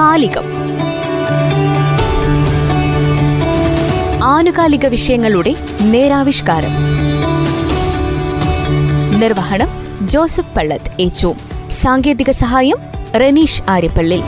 കാലികം. ആനുകാലിക വിഷയങ്ങളുടെ നേരാവിഷ്കാരം. നിർവഹണം ജോസഫ് പള്ളത്ത് ഏച്ചു സാങ്കേതിക സഹായം റനീഷ് ആര്യപ്പള്ളി.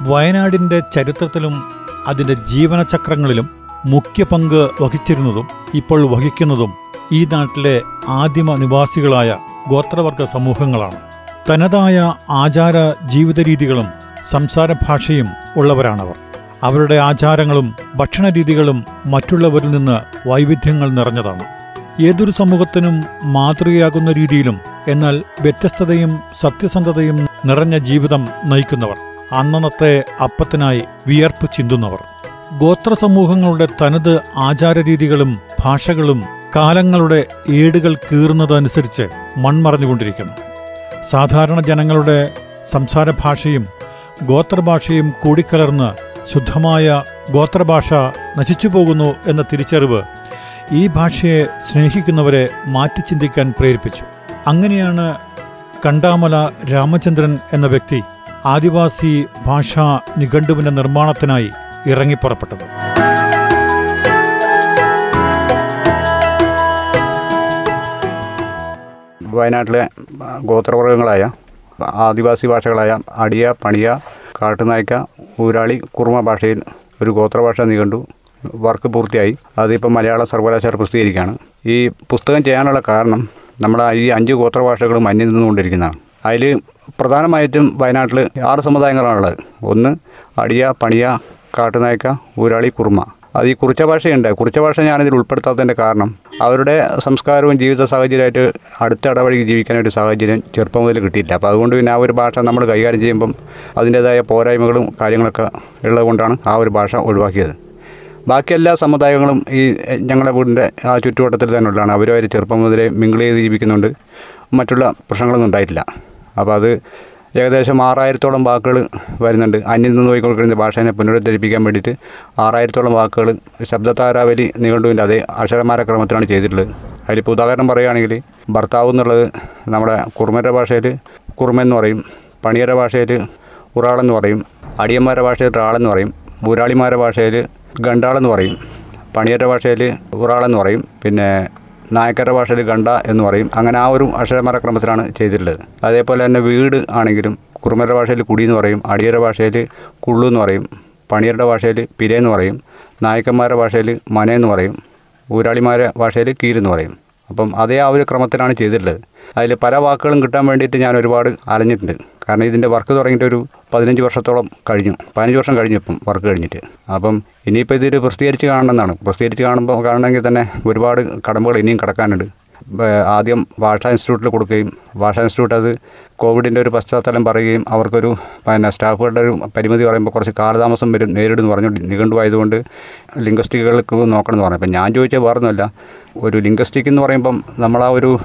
വയനാടിന്റെ ചരിത്രത്തിലും അതിന്റെ ജീവനചക്രങ്ങളിലും മുഖ്യ പങ്ക് വഹിച്ചിരുന്നതും ഇപ്പോൾ വഹിക്കുന്നതും ഈ നാട്ടിലെ ആദിമ നിവാസികളായ ഗോത്രവർഗ സമൂഹങ്ങളാണ്. തനതായ ആചാര ജീവിതരീതികളും സംസാര ഭാഷയും ഉള്ളവരാണവർ. അവരുടെ ആചാരങ്ങളും ഭക്ഷണരീതികളും മറ്റുള്ളവരിൽ നിന്ന് വൈവിധ്യങ്ങൾ നിറഞ്ഞതാണ്. ഏതൊരു സമൂഹത്തിനും മാതൃകയാകുന്ന രീതിയിലും എന്നാൽ വ്യത്യസ്തതയും സത്യസന്ധതയും നിറഞ്ഞ ജീവിതം നയിക്കുന്നവർ. അന്നന്നത്തെ അപ്പത്തിനായി വിയർപ്പ് ചിന്തുന്നവർ. ഗോത്ര സമൂഹങ്ങളുടെ തനത് ആചാരരീതികളും ഭാഷകളും കാലങ്ങളുടെ ഏടുകൾ കീറുന്നതനുസരിച്ച് മൺമറഞ്ഞുകൊണ്ടിരിക്കുന്നു. സാധാരണ ജനങ്ങളുടെ സംസാര ഭാഷയും ഗോത്രഭാഷയും കൂടിക്കലർന്ന് ശുദ്ധമായ ഗോത്രഭാഷ നശിച്ചുപോകുന്നു എന്ന തിരിച്ചറിവ് ഈ ഭാഷയെ സ്നേഹിക്കുന്നവരെ മാറ്റി ചിന്തിക്കാൻ പ്രേരിപ്പിച്ചു. അങ്ങനെയാണ് കണ്ടാമല രാമചന്ദ്രൻ എന്ന വ്യക്തി ആദിവാസി ഭാഷാ നിഘണ്ടുവിന്റെ നിർമ്മാണത്തിനായി ഇറങ്ങിപ്പുറപ്പെട്ടത്. വയനാട്ടിലെ ഗോത്രവർഗങ്ങളായ ആദിവാസി ഭാഷകളായ അടിയ പണിയ കാട്ടുനായ്ക്ക ഊരാളി കുറുമ ഭാഷയിൽ ഒരു ഗോത്രഭാഷ നിഘണ്ടു വർക്ക് പൂർത്തിയായി. അതിപ്പോൾ മലയാള സർവകലാശാല പ്രസിദ്ധീകരിക്കുകയാണ്. ഈ പുസ്തകം ചെയ്യാനുള്ള കാരണം നമ്മൾ ഈ അഞ്ച് ഗോത്രഭാഷകളും അന്യം നിന്നുകൊണ്ടിരിക്കുന്നതാണ്. അതിൽ പ്രധാനമായിട്ടും വയനാട്ടിൽ ആറ് സമുദായങ്ങളാണുള്ളത്. ഒന്ന് അടിയ പണിയ കാട്ടുനായ്ക്ക ഊരാളി കുർമ്മ അത് ഈ കുറിച്ച ഭാഷയുണ്ട് കുറിച്ച ഭാഷ ഞാനിതിൽ ഉൾപ്പെടുത്താത്തതിന്റെ കാരണം അവരുടെ സംസ്കാരവും ജീവിത സാഹചര്യമായിട്ട് അടുത്ത ഇടവഴി ജീവിക്കാനൊരു സാഹചര്യം ചെറുപ്പം മുതൽ കിട്ടിയില്ല അപ്പോൾ അതുകൊണ്ട് പിന്നെ ആ ഒരു ഭാഷ നമ്മൾ കൈകാര്യം ചെയ്യുമ്പം അതിന്റേതായ പോരായ്മകളും കാര്യങ്ങളൊക്കെ ഉള്ളതുകൊണ്ടാണ് ആ ഒരു ഭാഷ ഒഴിവാക്കിയത്. ബാക്കി എല്ലാ സമുദായങ്ങളും ഈ ഞങ്ങളുടെ വീടിന്റെ ആ ചുറ്റുവട്ടത്തിൽ തന്നെ ഉള്ളതാണ്. അവരുമായിട്ട് ചെറുപ്പം മുതലേ മിങ്കിൾ ചെയ്ത് ജീവിക്കുന്നുണ്ട്. മറ്റുള്ള പ്രശ്നങ്ങളൊന്നും ഉണ്ടായിട്ടില്ല. അപ്പോൾ അത് ഏകദേശം ആറായിരത്തോളം വാക്കുകൾ വരുന്നുണ്ട്. അന്യം നിന്ന് പോയിക്കൊണ്ടിരുന്ന ഭാഷേനെ പുനരുദ്ധരിപ്പിക്കാൻ വേണ്ടിയിട്ട് ആറായിരത്തോളം വാക്കുകൾ ശബ്ദതാരാവലി നിഘണ്ടുവിന്റെ അതേ അക്ഷരമാര ക്രമത്തിലാണ് ചെയ്തിട്ടുള്ളത്. അതിലിപ്പോൾ ഉദാഹരണം പറയുകയാണെങ്കിൽ ഭർത്താവ് എന്നുള്ളത് നമ്മുടെ കുറുമരുടെ ഭാഷയിൽ കുറുമെന്ന് പറയും പണിയര ഭാഷയിൽ ഉറാളെന്ന് പറയും അടിയന്മാരുടെ ഭാഷയിൽ റാളെന്ന് പറയും ഊരാളിമാരുടെ ഭാഷയിൽ ഗണ്ടാളെന്ന് പറയും പണിയരുടെ ഭാഷയിൽ ഉറാളെന്ന് പറയും പിന്നെ നായക്കരുടെ ഭാഷയിൽ ഗണ്ട എന്ന് പറയും. അങ്ങനെ ആ ഒരു അക്ഷരമാല ക്രമത്തിലാണ് ചെയ്തിട്ടുള്ളത്. അതേപോലെ തന്നെ വീട് ആണെങ്കിലും കുറുമര ഭാഷയിൽ കുടി എന്ന് പറയും അടിയര ഭാഷയിൽ കുള്ളു എന്ന് പറയും പണിയരുടെ ഭാഷയിൽ പിരയെന്ന് പറയും നായക്കന്മാരുടെ ഭാഷയിൽ മനയെന്ന് പറയും ഊരാളിമാരുടെ ഭാഷയിൽ കീരെന്ന് പറയും. അപ്പം അതേ ആ ഒരു ക്രമത്തിലാണ് ചെയ്തിട്ടുള്ളത്. അതിൽ പല വാക്കുകളും കിട്ടാൻ വേണ്ടിയിട്ട് ഞാൻ ഒരുപാട് അലഞ്ഞിട്ടുണ്ട്. കാരണം ഇതിന്റെ വർക്ക് തുടങ്ങിയിട്ട് ഒരു പതിനഞ്ച് വർഷത്തോളം കഴിഞ്ഞു. പതിനഞ്ച് വർഷം കഴിഞ്ഞു ഇപ്പം വർക്ക് കഴിഞ്ഞിട്ട്. അപ്പം ഇനിയിപ്പോൾ ഇതൊരു പ്രസിദ്ധീകരിച്ച് കാണണമെന്നാണ്. പ്രസിദ്ധീകരിച്ച് കാണുമ്പോൾ കാണണമെങ്കിൽ തന്നെ ഒരുപാട് കടമ്പകൾ ഇനിയും കിടക്കാനുണ്ട്. ആദ്യം ഭാഷാ ഇൻസ്റ്റിറ്റ്യൂട്ടിൽ കൊടുക്കുകയും ഭാഷാ ഇൻസ്റ്റിറ്റ്യൂട്ട് അത് കോവിഡിന്റെ ഒരു പശ്ചാത്തലം പറയുകയും അവർക്കൊരു പിന്നെ സ്റ്റാഫുകളുടെ ഒരു പരിമിതി പറയുമ്പോൾ കുറച്ച് കാലതാമസം വരും നേരിടുമെന്ന് പറഞ്ഞു. നിഘണ്ടുവായതുകൊണ്ട് ലിംഗ്വസ്റ്റിക്കുകൾക്ക് നോക്കണമെന്ന് പറഞ്ഞു. അപ്പം ഞാൻ ചോദിച്ചാൽ വേറൊന്നുമല്ല. ഒരു ലിംഗ്വസ്റ്റിക് എന്ന് പറയുമ്പം നമ്മൾ ആ ഒരു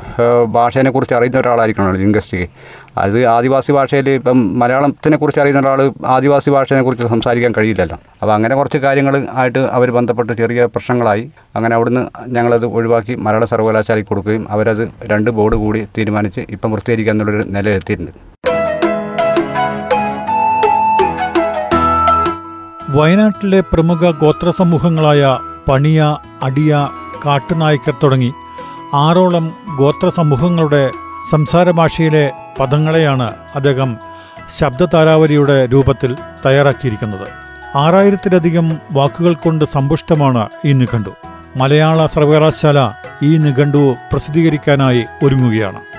ഭാഷേനെക്കുറിച്ച് അറിയുന്ന ഒരാളായിരിക്കണമല്ലോ ലിംഗ്വസ്റ്റിക് അത് ആദിവാസി ഭാഷയിൽ ഇപ്പം മലയാളത്തിനെ കുറിച്ച് അറിയുന്ന ഒരാൾ ആദിവാസി ഭാഷയെക്കുറിച്ച് സംസാരിക്കാൻ കഴിയില്ലല്ലോ. അപ്പോൾ അങ്ങനെ കുറച്ച് കാര്യങ്ങൾ ആയിട്ട് അവർ ബന്ധപ്പെട്ട് ചെറിയ പ്രശ്നങ്ങളായി. അങ്ങനെ അവിടുന്ന് ഞങ്ങളത് ഒഴിവാക്കി മലയാള സർവകലാശാലയ്ക്ക് കൊടുക്കുകയും അവരത് രണ്ട് ബോർഡ് കൂടി തീരുമാനിച്ച് ഇപ്പം പ്രസിദ്ധീകരിക്കുക എന്നുള്ളൊരു നിലയിലെത്തിയിട്ടുണ്ട് വയനാട്ടിലെ പ്രമുഖ ഗോത്ര സമൂഹങ്ങളായ പണിയ അടിയ കാട്ടുനായ്ക്കർ തുടങ്ങി ആറോളം ഗോത്ര സമൂഹങ്ങളുടെ സംസാര ഭാഷയിലെ പദങ്ങളെയാണ് അദ്ദേഹം ശബ്ദതാരാവലിയുടെ രൂപത്തിൽ തയ്യാറാക്കിയിരിക്കുന്നത്. ആറായിരത്തിലധികം വാക്കുകൾ കൊണ്ട് സമ്പുഷ്ടമാണ് ഈ നിഘണ്ടു. മലയാള സർവകലാശാല ഈ നിഘണ്ടു പ്രസിദ്ധീകരിക്കാനായി ഒരുങ്ങുകയാണ്.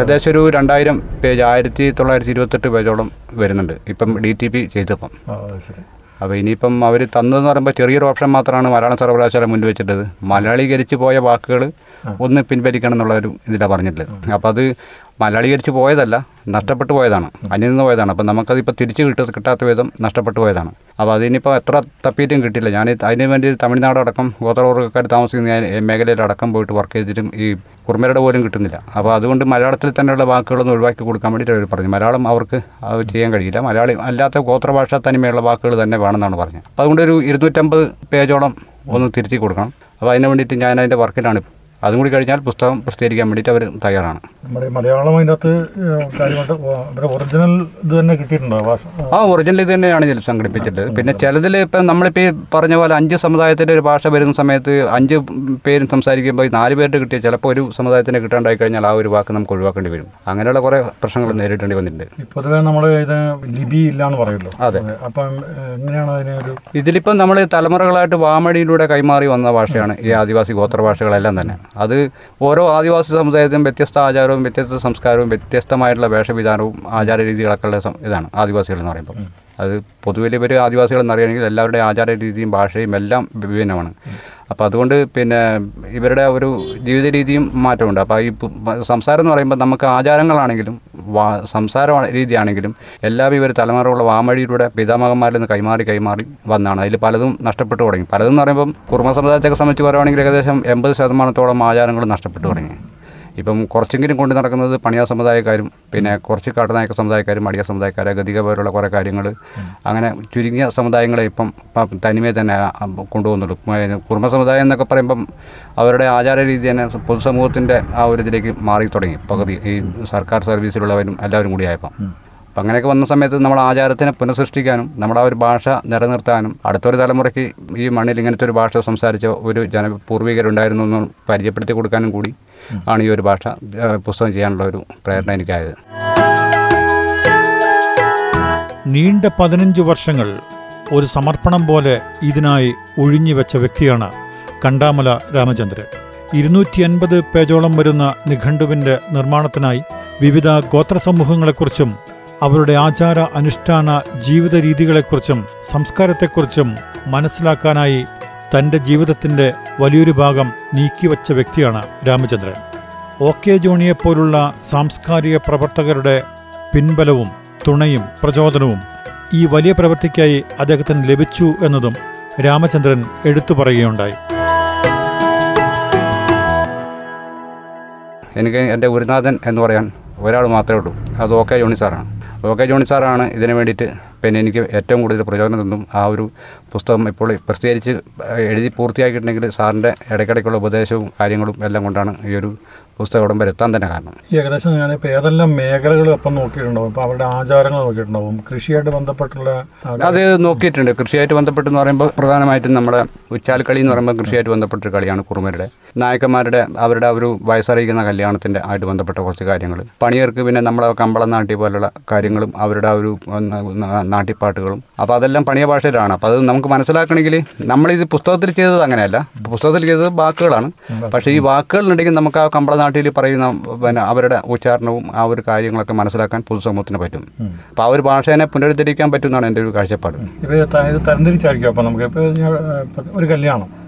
ഏകദേശം ഒരു രണ്ടായിരം പേജ് ആയിരത്തി തൊള്ളായിരത്തി ഇരുപത്തെട്ട് പേജോളം വരുന്നുണ്ട് ഇപ്പം ഡി ടി പി ചെയ്തപ്പം. അപ്പോൾ ഇനിയിപ്പം അവർ തന്നതെന്ന് പറയുമ്പോൾ ചെറിയൊരു ഓപ്ഷൻ മാത്രമാണ് മലയാള സർവകലാശാല മുന്നിൽ വെച്ചിട്ടത്. മലയാളീകരിച്ച് പോയ വാക്കുകൾ ഒന്ന് പിൻവലിക്കണം എന്നുള്ള ഒരു ഇതിലാണ് പറഞ്ഞിട്ടുള്ളത്. അപ്പോൾ അത് മലയാളീകരിച്ച് പോയതല്ല നഷ്ടപ്പെട്ടു പോയതാണ്. അന്യം നിന്ന് പോയതാണ്. അപ്പം നമുക്കതിപ്പോൾ തിരിച്ച് കിട്ട കിട്ടാത്ത വിധം നഷ്ടപ്പെട്ടു പോയതാണ്. അപ്പോൾ അതിനിപ്പോൾ എത്ര തപ്പിയിട്ടും കിട്ടില്ല ഞാൻ അതിന് വേണ്ടി തമിഴ്നാടടക്കം ഗോത്രവർഗക്കാർ താമസിക്കുന്ന മേഖലയിലടക്കം പോയിട്ട് വർക്ക് ചെയ്തിട്ടും ഈ കുറുമരുടെ പോലും കിട്ടുന്നില്ല. അപ്പോൾ അതുകൊണ്ട് മലയാളത്തിൽ തന്നെയുള്ള വാക്കുകളൊന്നും ഒഴിവാക്കി കൊടുക്കാൻ വേണ്ടിയിട്ട് അവർ പറഞ്ഞു. മലയാളം അവർക്ക് അത് ചെയ്യാൻ കഴിയില്ല. മലയാളി അല്ലാത്ത ഗോത്രഭാഷ തനിമയുള്ള വാക്കുകൾ തന്നെ വേണമെന്നാണ് പറഞ്ഞത്. അപ്പോൾ അതുകൊണ്ട് ഒരു ഇരുന്നൂറ്റമ്പത് പേജോളം ഒന്ന് തിരുത്തി കൊടുക്കണം. അപ്പോൾ അതിന് വേണ്ടിയിട്ട് ഞാൻ അതിന്റെ വർക്കിലാണ് അതും കൂടി കഴിഞ്ഞാൽ പുസ്തകം പ്രസിദ്ധീകരിക്കാൻ വേണ്ടിയിട്ട് അവർ തയ്യാറാണ്. നമ്മുടെ മലയാളം അതിനകത്ത് ഒറിജിനൽ ഇത് തന്നെ കിട്ടിയിട്ടുണ്ടോ? ആ ഒറിജിനൽ ഇത് തന്നെയാണ് ഇതിൽ സംഘടിപ്പിച്ചിട്ട് പിന്നെ ചിലതിൽ ഇപ്പം നമ്മളിപ്പോൾ ഈ പറഞ്ഞ പോലെ അഞ്ച് സമുദായത്തിന്റെ ഒരു ഭാഷ വരുന്ന സമയത്ത് അഞ്ച് പേരും സംസാരിക്കുമ്പോൾ ഈ നാല് പേരുടെ കിട്ടിയ ചിലപ്പോൾ ഒരു സമുദായത്തിന് കിട്ടാണ്ടായി കഴിഞ്ഞാൽ ആ ഒരു വാക്ക് നമുക്ക് ഒഴിവാക്കേണ്ടി വരും. അങ്ങനെയുള്ള കുറേ പ്രശ്നങ്ങൾ നേരിടേണ്ടി വന്നിട്ടുണ്ട്. പൊതുവെ നമ്മൾ ഇത് ലിപി ഇല്ല എന്ന് പറയുമല്ലോ. അതെ. അപ്പം എങ്ങനെയാണ് അതിനെ ഒരു ഇതിലിപ്പം നമ്മൾ തലമുറകളായിട്ട് വാമഴിയിലൂടെ കൈമാറി വന്ന ഭാഷയാണ് ഈ ആദിവാസി ഗോത്ര ഭാഷകളെല്ലാം തന്നെ. അത് ഓരോ ആദിവാസി സമുദായത്തിനും വ്യത്യസ്ത ആചാരവും വ്യത്യസ്ത സംസ്കാരവും വ്യത്യസ്തമായിട്ടുള്ള വേഷവിധാനവും ആചാര രീതികളൊക്കെ ഉള്ള ഇതാണ് ആദിവാസികൾ എന്ന് പറയുമ്പോൾ അത് പൊതുവിൽ ഇവർ ആദിവാസികൾ എന്നറിയണമെങ്കിൽ എല്ലാവരുടെയും ആചാര രീതിയും ഭാഷയും എല്ലാം വിഭിന്നമാണ്. അപ്പോൾ അതുകൊണ്ട് പിന്നെ ഇവരുടെ ഒരു ജീവിത രീതിയും മാറ്റമുണ്ട്. അപ്പോൾ ഈ സംസാരം എന്ന് പറയുമ്പോൾ നമുക്ക് ആചാരങ്ങളാണെങ്കിലും വാ സംസാര രീതിയാണെങ്കിലും എല്ലാം ഇവർ തലമുറയുള്ള വാമഴിയിലൂടെ പിതാമഹന്മാരിൽ നിന്ന് കൈമാറി കൈമാറി വന്നാണ്. അതിൽ പലതും നഷ്ടപ്പെട്ടു തുടങ്ങി. പലതും എന്ന് പറയുമ്പം കുറുമ സമുദായത്തെ സംബന്ധിച്ച് പറയുകയാണെങ്കിൽ ഏകദേശം എൺപത് ശതമാനത്തോളം ആചാരങ്ങൾ നഷ്ടപ്പെട്ടു തുടങ്ങി. ഇപ്പം കുറച്ചെങ്കിലും കൊണ്ട് നടക്കുന്നത് പണിയാ സമുദായക്കാരും പിന്നെ കുറച്ച് കാട്ടുനായക സമുദായക്കാരും അടിയ സമുദായക്കാരും ഗതിക പോലുള്ള കുറേ കാര്യങ്ങൾ അങ്ങനെ ചുരുങ്ങിയ സമുദായങ്ങളെ ഇപ്പം തനിമയെ തന്നെ കൊണ്ടുപോകുന്നുള്ളൂ കുടുംബ സമുദായം എന്നൊക്കെ പറയുമ്പം അവരുടെ ആചാര രീതി തന്നെ പൊതുസമൂഹത്തിന്റെ ആ ഒരു ഇതിലേക്ക് മാറി തുടങ്ങി. പകുതി ഈ സർക്കാർ സർവീസിലുള്ളവരും എല്ലാവരും കൂടി ആയപ്പം. അപ്പം അങ്ങനെയൊക്കെ വന്ന സമയത്ത് നമ്മൾ ആചാരത്തിനെ പുനഃസൃഷ്ടിക്കാനും നമ്മുടെ ആ ഒരു ഭാഷ നിലനിർത്താനും അടുത്തൊരു തലമുറയ്ക്ക് ഈ മണ്ണിൽ ഇങ്ങനത്തെ ഒരു ഭാഷ സംസാരിച്ച ഒരു ജന പൂർവികരുണ്ടായിരുന്നു എന്ന് പരിചയപ്പെടുത്തി കൊടുക്കാനും കൂടി ആണ് ഈ ഒരു ഭാഷ പുസ്തകം ചെയ്യാനുള്ള ഒരു പ്രേരണ എനിക്കായത്. നീണ്ട പതിനഞ്ച് വർഷങ്ങൾ ഒരു സമർപ്പണം പോലെ ഇതിനായി ഒഴിഞ്ഞു വെച്ച വ്യക്തിയാണ് കണ്ടാമല രാമചന്ദ്രൻ. ഇരുന്നൂറ്റി അൻപത് പേജോളം വരുന്ന നിഘണ്ടുവിന്റെ നിർമ്മാണത്തിനായി വിവിധ ഗോത്ര ഗോത്രസമൂഹങ്ങളെക്കുറിച്ചും അവരുടെ ആചാര അനുഷ്ഠാന ജീവിത രീതികളെക്കുറിച്ചും സംസ്കാരത്തെക്കുറിച്ചും മനസ്സിലാക്കാനായി തന്റെ ജീവിതത്തിന്റെ വലിയൊരു ഭാഗം നീക്കിവച്ച വ്യക്തിയാണ് രാമചന്ദ്രൻ. ഒ കെ ജോണിയെപ്പോലുള്ള സാംസ്കാരിക പ്രവർത്തകരുടെ പിൻബലവും തുണയും പ്രചോദനവും ഈ വലിയ പ്രവൃത്തിക്കായി അദ്ദേഹത്തിന് ലഭിച്ചു എന്നതും രാമചന്ദ്രൻ എടുത്തു പറയുകയുണ്ടായി. എനിക്ക് എന്റെ ഗുരുനാഥൻ എന്ന് പറയാൻ ഒരാൾ മാത്രമേ ഉള്ളൂ. അത് ഓ കെ ജോണി സാറാണ്. ഓ കെ ജോണി സാറാണ് ഇതിനു വേണ്ടിയിട്ട് പിന്നെ എനിക്ക് ഏറ്റവും കൂടുതൽ പ്രചോദനം തന്നും ആ ഒരു പുസ്തകം ഇപ്പോൾ പ്രസിദ്ധീകരിച്ച് എഴുതി പൂർത്തിയാക്കിയിട്ടുണ്ടെങ്കിൽ സാറിന്റെ ഇടയ്ക്കിടയ്ക്കുള്ള ഉപദേശവും കാര്യങ്ങളും എല്ലാം കൊണ്ടാണ് ഈ ഒരു പുസ്തകം ഉടമ്പ വരെ എത്താൻ തന്നെ കാരണം. ഈ ഏകദേശം ഞാനിപ്പോൾ ഏതെല്ലാം മേഖലകൾ അപ്പം നോക്കിയിട്ടുണ്ടാവും? അപ്പോൾ അവരുടെ ആചാരങ്ങൾ നോക്കിയിട്ടുണ്ടാവും? കൃഷിയായിട്ട് ബന്ധപ്പെട്ടുള്ള അത് നോക്കിയിട്ടുണ്ട്. കൃഷിയായിട്ട് ബന്ധപ്പെട്ടെന്ന് പറയുമ്പോൾ പ്രധാനമായിട്ടും നമ്മുടെ ഉച്ചാൽക്കളി എന്ന് പറയുമ്പോൾ കൃഷിയായിട്ട് ബന്ധപ്പെട്ടൊരു കളിയാണ് കുറുമരുടെ. നായകന്മാരുടെ അവരുടെ ഒരു വയസ്സറിയിക്കുന്ന കല്യാണത്തിന്റെ ആയിട്ട് ബന്ധപ്പെട്ട കുറച്ച് കാര്യങ്ങൾ. പണിയർക്ക് പിന്നെ നമ്മളെ കമ്പളം നാട്ടി പോലുള്ള കാര്യങ്ങളും അവരുടെ ആ ഒരു നാട്ടിപ്പാട്ടുകളും. അപ്പോൾ അതെല്ലാം പണിയ ഭാഷയിലാണ്. അപ്പോൾ അത് നമുക്ക് മനസ്സിലാക്കണമെങ്കിൽ നമ്മളിത് പുസ്തകത്തിൽ ചെയ്തത് അങ്ങനെയല്ല. പുസ്തകത്തിൽ ചെയ്തത് വാക്കുകളാണ്. പക്ഷേ ഈ വാക്കുകളുണ്ടെങ്കിൽ നമുക്ക് ആ കമ്പള നാട്ടിൽ പറയുന്ന പിന്നെ അവരുടെ ഉച്ചാരണവും ആ ഒരു കാര്യങ്ങളൊക്കെ മനസ്സിലാക്കാൻ പൊതുസമൂഹത്തിന് പറ്റും. അപ്പോൾ ആ ഒരു ഭാഷേനെ പുനരുദ്ധരിക്കാൻ പറ്റുമെന്നാണ് എന്റെ ഒരു കാഴ്ചപ്പാട്. ഇപ്പോൾ തരംതിരിച്ചായിരിക്കും. അപ്പോൾ നമുക്ക് ഇപ്പൊ ഞാൻ, ഏ, ഇപ്പൊ ഒരു കല്യാണം.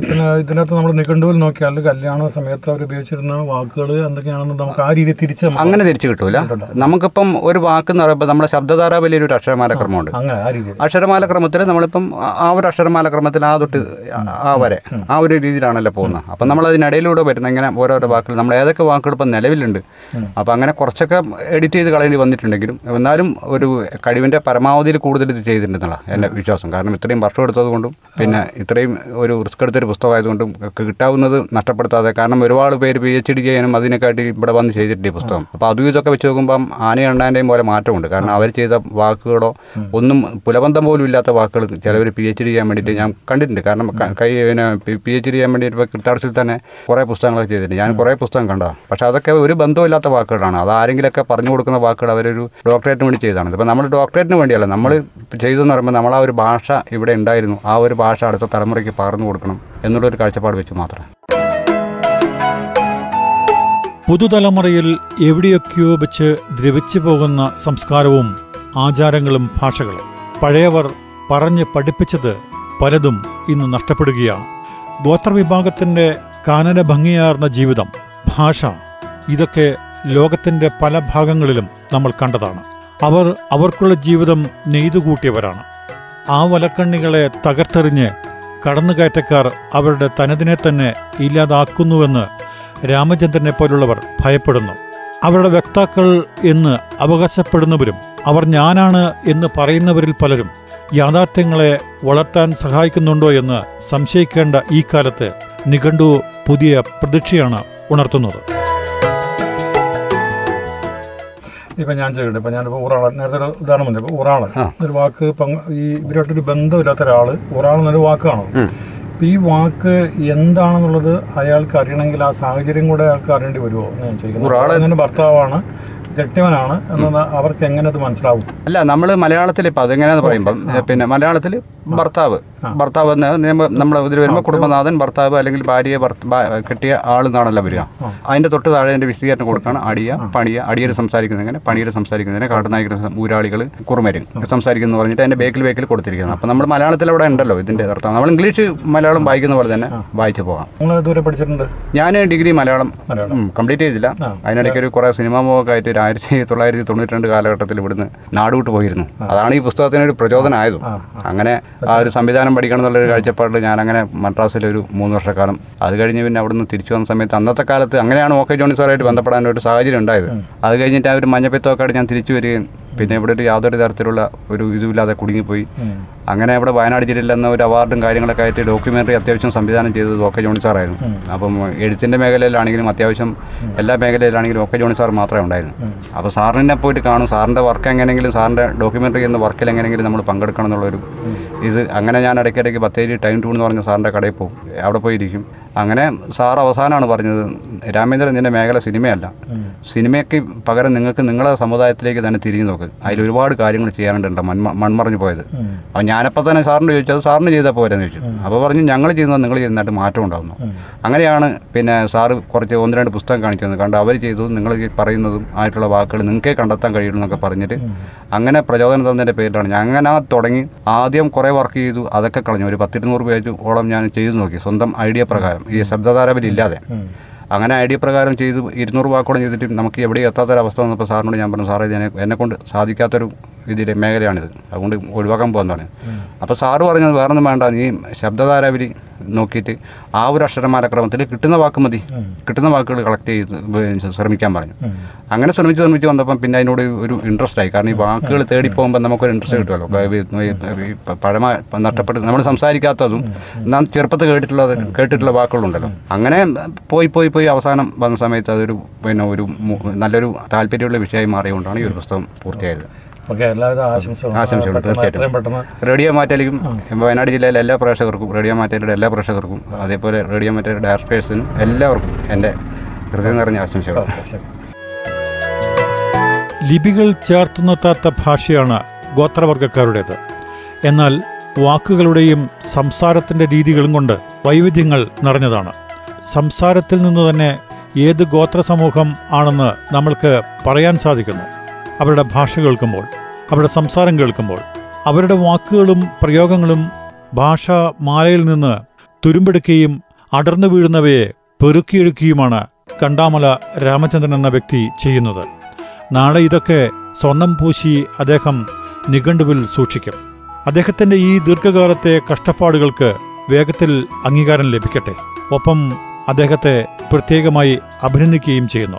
പിന്നെ ഇതിനകത്ത് നമ്മൾ നിഘണ്ടുവിൽ നോക്കിയാൽ കല്യാണ സമയത്ത് അവർ ഉപയോഗിച്ചിരുന്ന വാക്കുകൾ എന്തൊക്കെയാണെന്ന് നമുക്ക് ആ രീതി തിരിച്ച് അങ്ങനെ തിരിച്ചു കിട്ടൂല. നമുക്കിപ്പം ഒരു വാക്ക് എന്ന് പറയുമ്പോൾ നമ്മുടെ ശബ്ദധാര വലിയൊരു അക്ഷരമാല ക്രമമുണ്ട്. അക്ഷരമാല ക്രമത്തിൽ നമ്മളിപ്പം ആ- ആ ഒരു അക്ഷരമാല ക്രമത്തിൽ ആ തൊട്ട് ആ വരെ ആ ഒരു രീതിയിലാണല്ലോ പോകുന്നത്. അപ്പം നമ്മൾ അതിനിടയിലൂടെ വരുന്ന ഇങ്ങനെ ഓരോരോ വാക്കുകൾ നമ്മൾ ഏതൊക്കെ വാക്കുകൾ ഇപ്പം നിലവിലുണ്ട്. അപ്പം അങ്ങനെ കുറച്ചൊക്കെ എഡിറ്റ് ചെയ്ത് കളയേണ്ടി വന്നിട്ടുണ്ടെങ്കിലും എന്നാലും ഒരു കഴിവിന്റെ പരമാവധിയിൽ കൂടുതൽ ഇത് ചെയ്തിട്ടുണ്ടെന്നുള്ള എന്റെ വിശ്വാസം. കാരണം ഇത്രയും വർഷം എടുത്തത് കൊണ്ടും പിന്നെ ഇത്രയും ഒരു റിസ്ക് എടുത്തൊരു പുസ്തകമായതുകൊണ്ടും കിട്ടാവുന്നത് നഷ്ടപ്പെടുത്താതെ കാരണം ഒരുപാട് പേര് പി എച്ച് ഡി ചെയ്യാനും അതിനെക്കാട്ടി ഇവിടെ വന്ന് ചെയ്തിട്ടുണ്ട് ഈ പുസ്തകം. അപ്പോൾ അതും ഇതൊക്കെ വെച്ച് നോക്കുമ്പം ആനയണ്ണാന്റെയും പോലെ മാറ്റമുണ്ട്. കാരണം അവർ ചെയ്ത വാക്കുകളോ ഒന്നും പുലബന്ധം പോലും ഇല്ലാത്ത വാക്കുകൾ ചിലവർ പി എച്ച് ഡി ചെയ്യാൻ വേണ്ടിയിട്ട് ഞാൻ കണ്ടിട്ടുണ്ട്. കാരണം ക- കൈ പിന്നെ പി എച്ച് ഡി ചെയ്യാൻ വേണ്ടിയിട്ട് ഇപ്പോൾ കൃത്താർസിൽ തന്നെ കുറേ പുസ്തകങ്ങളൊക്കെ ചെയ്തിട്ടുണ്ട്. ഞാൻ കുറേ പുസ്തകം കണ്ടതാണ് പക്ഷേ അതൊക്കെ ഒരു ബന്ധമില്ലാത്ത വാക്കുകളാണ്. അത് ആരെങ്കിലൊക്കെ പറഞ്ഞു കൊടുക്കുന്ന വാക്കുകൾ അവരൊരു ഡോക്ടറേറ്റിന് വേണ്ടി ചെയ്തതാണ് ഇപ്പോൾ നമ്മൾ ഡോക്ടറേറ്റിന് വേണ്ടിയല്ല. നമ്മൾ ചെയ്തെന്ന് പറയുമ്പോൾ നമ്മൾ ആ ഒരു ഭാഷ ഇവിടെ ഉണ്ടായിരുന്നു. ആ ഒരു ഭാഷ അടുത്ത തലമുറയ്ക്ക് പകർന്നു കൊടുക്കണം എന്നുള്ളൊരു കാഴ്ചപ്പാട് വെച്ച് മാത്രം. പുതുതലമുറയിൽ എവിടെയൊക്കെയോ വെച്ച് ദ്രവിച്ചു പോകുന്ന സംസ്കാരവും ആചാരങ്ങളും ഭാഷകളും. പഴയവർ പറഞ്ഞ് പഠിപ്പിച്ചത് പലതും ഇന്ന് നഷ്ടപ്പെടുകയാണ്. ഗോത്രവിഭാഗത്തിന്റെ കാനന ഭംഗിയാർന്ന ജീവിതം ഭാഷ ഇതൊക്കെ ലോകത്തിന്റെ പല ഭാഗങ്ങളിലും നമ്മൾ കണ്ടതാണ്. അവർ അവർക്കുള്ള ജീവിതം നെയ്തുകൂട്ടിയവരാണ്. ആ വലക്കണ്ണികളെ തകർത്തെറിഞ്ഞ് കടന്നുകയറ്റക്കാർ അവരുടെ തനതിനെ തന്നെ ഇല്ലാതാക്കുന്നുവെന്ന് രാമചന്ദ്രനെ പോലുള്ളവർ ഭയപ്പെടുന്നു. അവരുടെ വക്താക്കൾ എന്ന് അവകാശപ്പെടുന്നവരും അവർ ഞാനാണ് എന്ന് പറയുന്നവരിൽ പലരും യാഥാർത്ഥ്യങ്ങളെ വളർത്താൻ സഹായിക്കുന്നുണ്ടോ എന്ന് സംശയിക്കേണ്ട ഈ കാലത്ത് നിഘണ്ടു പുതിയ പ്രതീക്ഷയാണ് ഉണർത്തുന്നത്. ഇപ്പൊ ഞാൻ ചോദിക്കട്ടെ ഇപ്പം ഞാനിപ്പോൾ ഊറാളൻ നേരത്തെ ഒരു ഉദാഹരണം പറഞ്ഞു ഇപ്പോൾ ഊറാളൻ. ഒരു വാക്ക് പങ്ക് ഈ ഇവരായിട്ടൊരു ബന്ധമില്ലാത്ത ഒരാൾ ഊറാളൻ എന്നൊരു വാക്കാണോ അപ്പം ഈ വാക്ക് എന്താണെന്നുള്ളത് അയാൾക്ക് അറിയണമെങ്കിൽ ആ സാഹചര്യം കൂടെ അയാൾക്ക് അറിയേണ്ടി വരുമോ എന്ന് ഞാൻ ചോദിക്കുന്നത്. ഭർത്താവാണ് കെട്ടിയവനാണ് എന്ന് അവർക്ക് എങ്ങനെ അത് മനസ്സിലാവും? അല്ല നമ്മൾ മലയാളത്തിൽ ഇപ്പം അതെങ്ങനെയാന്ന് പറയുമ്പം പിന്നെ മലയാളത്തിൽ ഭർത്താവ്. ഭർത്താവ് എന്ന് നമ്മൾ ഇതിൽ വരുമ്പോൾ കുടുംബനാഥൻ ഭർത്താവ് അല്ലെങ്കിൽ ഭാര്യയെ കെട്ടിയ ആൾ എന്നാണല്ലോ വരിക. അതിന്റെ തൊട്ട് താഴെ അതിന്റെ വിശദീകരണം കൊടുക്കുകയാണ് അടിയ പണിയ അടിയർ സംസാരിക്കുന്നത് എങ്ങനെ? പണിയർ സംസാരിക്കുന്നതിനെ കാട്ടുനായകർ ഊരാളികൾ കുറുമരും സംസാരിക്കുന്നു പറഞ്ഞിട്ട് അതിന്റെ ബേക്കിൽ ബേക്കിൽ കൊടുത്തിരിക്കുന്നത് അപ്പം നമ്മൾ മലയാളത്തിൽ അവിടെ ഉണ്ടല്ലോ ഇതിന്റെ അർത്ഥം. നമ്മൾ ഇംഗ്ലീഷ് മലയാളം വായിക്കുന്ന പോലെ തന്നെ വായിച്ചു പോകാം. ഞാൻ ഡിഗ്രി മലയാളം. കംപ്ലീറ്റ് ചെയ്തില്ല. അതിനിടയ്ക്ക് ഒരു കുറെ സിനിമ ഒക്കെ ആയിട്ട് ആയിരത്തി തൊള്ളായിരത്തി തൊണ്ണൂറ്റി രണ്ട് കാലഘട്ടത്തിൽ ഇവിടുന്ന് നാടുവിട്ട് പോയിരുന്നു. അതാണ് ഈ പുസ്തകത്തിന് ഒരു പ്രചോദനമായതും അങ്ങനെ ആ ഒരു സംവിധാനം പഠിക്കണം എന്നുള്ളൊരു കാഴ്ചപ്പാടിൽ ഞാൻ അങ്ങനെ മദ്രാസിൽ ഒരു മൂന്ന് വർഷക്കാലം. അത് കഴിഞ്ഞ് പിന്നെ അവിടുന്ന് തിരിച്ചു വന്ന സമയത്ത് അന്നത്തെ കാലത്ത് അങ്ങനെയാണ് ഓക്കെ ജോണി സാറായിട്ട് ബന്ധപ്പെടാനൊരു സാഹചര്യം ഉണ്ടായത്. അത് കഴിഞ്ഞിട്ട് ആ ഒരു മഞ്ഞപ്പിത്തമൊക്കെ ഞാൻ തിരിച്ചു വരികയും പിന്നെ ഇവിടെ ഒരു യാതൊരു തരത്തിലുള്ള ഒരു ഇതുമില്ലാതെ കുടുങ്ങിപ്പോയി. അങ്ങനെ ഇവിടെ വയനാട് ജില്ലയിൽ നിന്ന് ഒരു അവാർഡും കാര്യങ്ങളൊക്കെ ആയിട്ട് ഡോക്യുമെന്ററി അത്യാവശ്യം സംവിധാനം ചെയ്തത് ഒക്കെ ജോണി സാറായിരുന്നു. അപ്പം എഴുത്തിന്റെ മേഖലയിലാണെങ്കിലും അത്യാവശ്യം എല്ലാ മേഖലയിലാണെങ്കിലും ഒക്കെ ജോണി സാർ മാത്രമേ ഉണ്ടായിരുന്നു. അപ്പോൾ സാറിനെ പോയിട്ട് കാണും. സാറിന്റെ വർക്ക് എങ്ങനെയെങ്കിലും സാറിന്റെ ഡോക്യുമെന്ററി എന്ന വർക്കിൽ എങ്ങനെയെങ്കിലും നമ്മൾ പങ്കെടുക്കണം എന്നുള്ളൊരു ഇത്. അങ്ങനെ ഞാൻ ഇടയ്ക്കിടയ്ക്ക് ബത്തേരി ടൈം ടൂൺ എന്ന് പറഞ്ഞ സാറിന്റെ കടയിൽ പോകും. അവിടെ പോയിരിക്കും. അങ്ങനെ സാർ അവസാനമാണ് പറഞ്ഞത് രാമേന്ദ്രൻ നിന്റെ മേഖല സിനിമയല്ല. സിനിമയ്ക്ക് പകരം നിങ്ങൾക്ക് നിങ്ങളെ സമുദായത്തിലേക്ക് തന്നെ തിരിഞ്ഞു നോക്ക്. അതിൽ ഒരുപാട് കാര്യങ്ങൾ ചെയ്യാനുണ്ട് മൺമ മൺമറഞ്ഞു പോയത്. അപ്പോൾ ഞാനപ്പോൾ തന്നെ സാറിന് ചോദിച്ചത് സാറിന് ചെയ്താൽ പോരെന്ന് ചോദിച്ചു. അപ്പോൾ പറഞ്ഞു ഞങ്ങൾ ചെയ്യുന്നത് നിങ്ങൾ ചെയ്യുന്നതായിട്ട് മാറ്റം ഉണ്ടാകുന്നു അങ്ങനെയാണ് പിന്നെ സാറ് കുറച്ച് ഒന്ന് രണ്ട് പുസ്തകം കാണിച്ചു തന്നത്. കണ്ട് അവർ ചെയ്തതും നിങ്ങൾ പറയുന്നതും ആയിട്ടുള്ള വാക്കുകൾ നിങ്ങൾക്കേ കണ്ടെത്താൻ കഴിയുള്ളൂ എന്നൊക്കെ പറഞ്ഞിട്ട് അങ്ങനെ പ്രചോദനം തന്നതിന്റെ പേരിലാണ്. ഞാൻ അങ്ങനെ തുടങ്ങി. ആദ്യം കുറേ വർക്ക് ചെയ്തു അതൊക്കെ കളഞ്ഞു. ഒരു പത്തിരുന്നൂറ് പേജ് ഓളം ഞാൻ ചെയ്തു നോക്കി. സ്വന്തം ഐഡിയ പ്രകാരം. ഈ ശബ്ദധാരാപരി ഇല്ലാതെ അങ്ങനെ ഐഡിയ പ്രകാരം ചെയ്ത് ഇരുന്നൂറ് വാക്കോളം ചെയ്തിട്ട് നമുക്ക് എവിടെ എത്താത്തൊരവസ്ഥ വന്നപ്പോൾ സാറിനോട് ഞാൻ പറഞ്ഞു സാറേ ഇത് എന്നെ കൊണ്ട് സാധിക്കാത്തൊരു ഇതിന്റെ മേഖലയാണിത്. അതുകൊണ്ട് ഒഴിവാക്കാൻ പോകുന്നതാണ്. അപ്പോൾ സാറ് പറഞ്ഞത് വേറൊന്നും വേണ്ട. നീ ശബ്ദധാരാവിരി നോക്കിയിട്ട് ആ ഒരു അക്ഷരമാലക്രമത്തിൽ കിട്ടുന്ന വാക്ക് മതി. കിട്ടുന്ന വാക്കുകൾ കളക്ട് ചെയ്ത് ശ്രമിക്കാൻ പറഞ്ഞു. അങ്ങനെ ശ്രമിച്ച് ശ്രമിച്ച് വന്നപ്പം പിന്നെ അതിനോട് ഒരു ഇൻട്രസ്റ്റ് ആയി. കാരണം ഈ വാക്കുകൾ തേടി പോകുമ്പോൾ നമുക്കൊരു ഇൻട്രസ്റ്റ് കിട്ടുമല്ലോ. പഴമ നഷ്ടപ്പെട്ട് നമ്മൾ സംസാരിക്കാത്തതും നാം ചെറുപ്പത്തിൽ കേട്ടിട്ടുള്ള കേട്ടിട്ടുള്ള വാക്കുകളുണ്ടല്ലോ. അങ്ങനെ പോയി പോയി പോയി അവസാനം വന്ന സമയത്ത് അതൊരു പിന്നെ ഒരു നല്ലൊരു താല്പര്യമുള്ള വിഷയമായി മാറിയുകൊണ്ടാണ് ഈ ഒരു പുസ്തകം പൂർത്തിയായത്. ഓക്കെ എല്ലാവിധ ആശംസകളും. ആശംസകളും, തീർച്ചയായിട്ടും. പെട്ടെന്ന്. റേഡിയോ മാറ്റലിക്കും. വയനാട് ജില്ലയിലെ എല്ലാ പ്രേക്ഷകർക്കും റേഡിയോ മാറ്റലിയുടെ എല്ലാ പ്രേക്ഷകർക്കും അതേപോലെ റേഡിയോ മാറ്റലിയുടെ ഡയറക്ടേഴ്സിനും എല്ലാവർക്കും എന്റെ ഹൃദയം നിറഞ്ഞ ആശംസകൾ ലിപികൾ ചേർത്ത് നിർത്താത്ത ഭാഷയാണ് ഗോത്രവർഗക്കാരുടേത് എന്നാൽ വാക്കുകളുടെയും സംസാരത്തിന്റെ രീതികളും കൊണ്ട് വൈവിധ്യങ്ങൾ നിറഞ്ഞതാണ്. സംസാരത്തിൽ നിന്ന് തന്നെ ഏത് ഗോത്ര സമൂഹം ആണെന്ന് നമ്മൾക്ക് പറയാൻ സാധിക്കുന്നു. അവരുടെ ഭാഷ കേൾക്കുമ്പോൾ അവരുടെ സംസാരം കേൾക്കുമ്പോൾ അവരുടെ വാക്കുകളും പ്രയോഗങ്ങളും ഭാഷാ മാലയിൽ നിന്ന് തുരുമ്പെടുക്കുകയും അടർന്നു വീഴുന്നവയെ പെറുക്കിയെടുക്കുകയുമാണ് കണ്ടാമല രാമചന്ദ്രൻ എന്ന വ്യക്തി ചെയ്യുന്നത്. നാളെ ഇതൊക്കെ സ്വർണം പൂശി അദ്ദേഹം നിഘണ്ടുവിൽ സൂക്ഷിക്കും. അദ്ദേഹത്തിന്റെ ഈ ദീർഘകാലത്തെ കഷ്ടപ്പാടുകൾക്ക് വേഗത്തിൽ അംഗീകാരം ലഭിക്കട്ടെ. ഒപ്പം അദ്ദേഹത്തെ പ്രത്യേകമായി അഭിനന്ദിക്കുകയും ചെയ്യുന്നു.